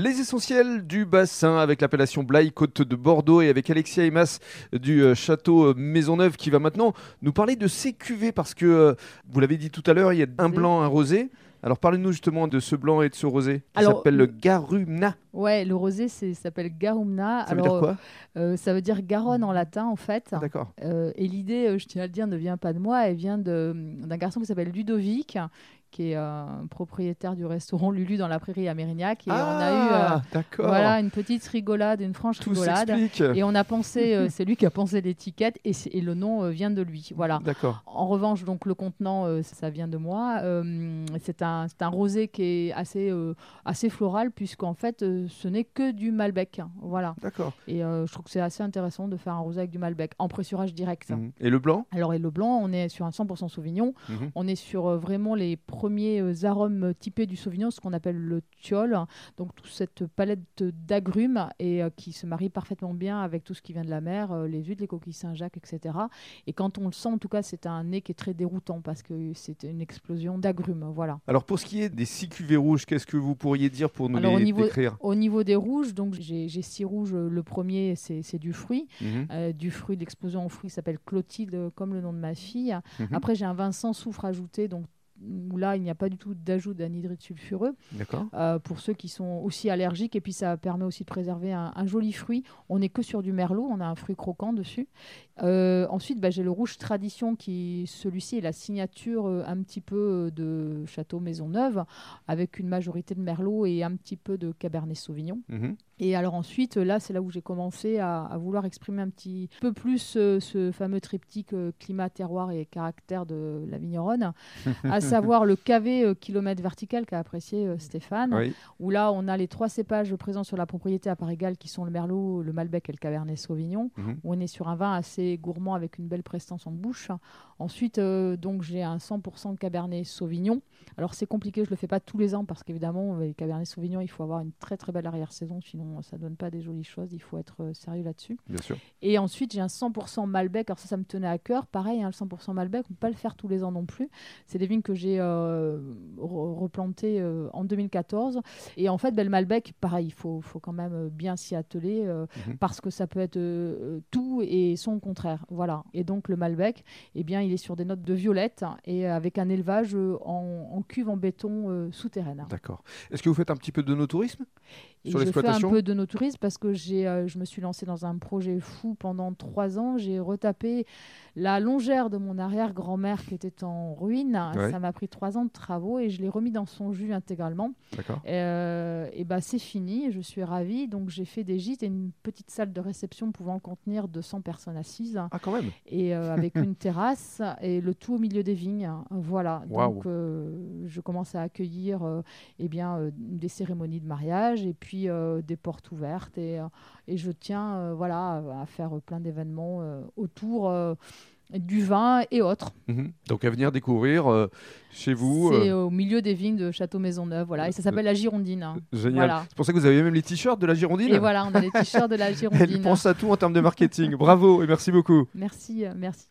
Les essentiels du bassin avec l'appellation Blaye Côte de Bordeaux et avec Alexia Emas du euh, château euh, Maisonneuve qui va maintenant nous parler de ces cuvées parce que euh, vous l'avez dit tout à l'heure, il y a un blanc, un rosé. Alors parlez-nous justement de ce blanc et de ce rosé qui s'appelle le Garumna. Ouais, le rosé s'appelle Garumna. Ça veut Alors, dire quoi? euh, Ça veut dire Garonne en latin en fait. D'accord. Euh, et l'idée, je tiens à le dire, ne vient pas de moi, elle vient d'un garçon qui s'appelle Ludovic, qui est euh, propriétaire du restaurant Lulu dans la prairie à Mérignac. Et on a eu euh, Ah, d'accord. voilà, une petite rigolade, une franche Tout rigolade. Et on a pensé, euh, c'est lui qui a pensé l'étiquette et, le nom vient de lui. Voilà. En revanche, donc le contenant, ça vient de moi. C'est un, un rosé qui est assez, assez floral puisqu'en fait, ce n'est que du Malbec. Voilà. D'accord. Et je trouve que c'est assez intéressant de faire un rosé avec du Malbec en pressurage direct. Mhm. Et le blanc? Alors, et le blanc, on est sur un 100% Sauvignon. Mhm. On est sur vraiment les premiers euh, arômes typés du Sauvignon, ce qu'on appelle le thiol. Donc, toute cette palette d'agrumes et euh, qui se marie parfaitement bien avec tout ce qui vient de la mer, euh, les huîtres, les coquilles Saint-Jacques, etc. Et quand on le sent, en tout cas, c'est un nez qui est très déroutant parce que c'est une explosion d'agrumes. Voilà. Alors pour ce qui est des six cuvées rouges, qu'est-ce que vous pourriez dire pour nous Alors, au les niveau- décrire? Au niveau des rouges, donc j'ai six rouges. Le premier, c'est du fruit. Mhm. Euh, du fruit, l'explosion au fruit s'appelle Clotilde, comme le nom de ma fille. Mhm. Après, j'ai un vin sans soufre ajouté, donc où là, il n'y a pas du tout d'ajout d'anhydride sulfureux D'accord. euh, pour ceux qui sont aussi allergiques. Et puis, ça permet aussi de préserver un, un joli fruit. On n'est que sur du merlot, on a un fruit croquant dessus. Euh, ensuite, bah, j'ai le rouge tradition qui, celui-ci, est la signature euh, un petit peu euh, de Château Maisonneuve, avec une majorité de merlot et un petit peu de cabernet sauvignon. Mhm. Et alors ensuite, là, c'est là où j'ai commencé à, à vouloir exprimer un petit peu plus euh, ce fameux triptyque euh, climat, terroir et caractère de la vigneronne, à savoir le KV euh, kilomètre vertical qu'a apprécié Stéphane, Oui. où là, on a les trois cépages présents sur la propriété à part égale qui sont le merlot, le malbec et le cabernet sauvignon. Mhm. où on est sur un vin assez gourmand avec une belle prestance en bouche. Ensuite, donc j'ai un 100% cabernet sauvignon. Alors c'est compliqué, je le fais pas tous les ans parce qu'évidemment, les cabernet sauvignon, il faut avoir une très très belle arrière-saison, sinon ça donne pas des jolies choses. Il faut être euh, sérieux là-dessus. Bien sûr. Et ensuite, j'ai un 100% Malbec. Alors ça, ça me tenait à cœur. Pareil, hein, le 100% Malbec, on ne peut pas le faire tous les ans non plus. C'est des vignes que j'ai euh, re- replantées euh, en 2014. Et en fait, ben, le Malbec, pareil, il faut, faut quand même bien s'y atteler euh, Mhm. parce que ça peut être tout et son contraire. Voilà. Et donc le Malbec, eh bien, il est sur des notes de violette et avec un élevage en, en cuve en béton souterraine. D'accord. Est-ce que vous faites un petit peu de no-tourisme Sur l'exploitation? Peu de no tourisme parce que j'ai, euh, je me suis lancée dans un projet fou pendant trois ans. J'ai retapé la longère de mon arrière-grand-mère qui était en ruine. Ouais. Ça m'a pris trois ans de travaux et je l'ai remis dans son jus intégralement. D'accord. Euh, et bah c'est fini, je suis ravie. Donc j'ai fait des gîtes et une petite salle de réception pouvant contenir 200 personnes assises Ah quand même. et euh, avec une terrasse et le tout au milieu des vignes. Voilà. Donc euh, je commence à accueillir eh bien des cérémonies de mariage et puis des portes ouvertes et, euh, et je tiens euh, voilà à faire plein d'événements euh, autour du vin et autres. Mhm. Donc à venir découvrir euh, chez vous. C'est euh, au milieu des vignes de Château Maisonneuve, voilà, et ça s'appelle la Girondine. hein. Génial. Voilà. C'est pour ça que vous avez même les t-shirts de la Girondine. Et voilà, on a les t-shirts de la Elle Girondine. pense à tout en termes de marketing. Bravo et merci beaucoup. Merci, merci.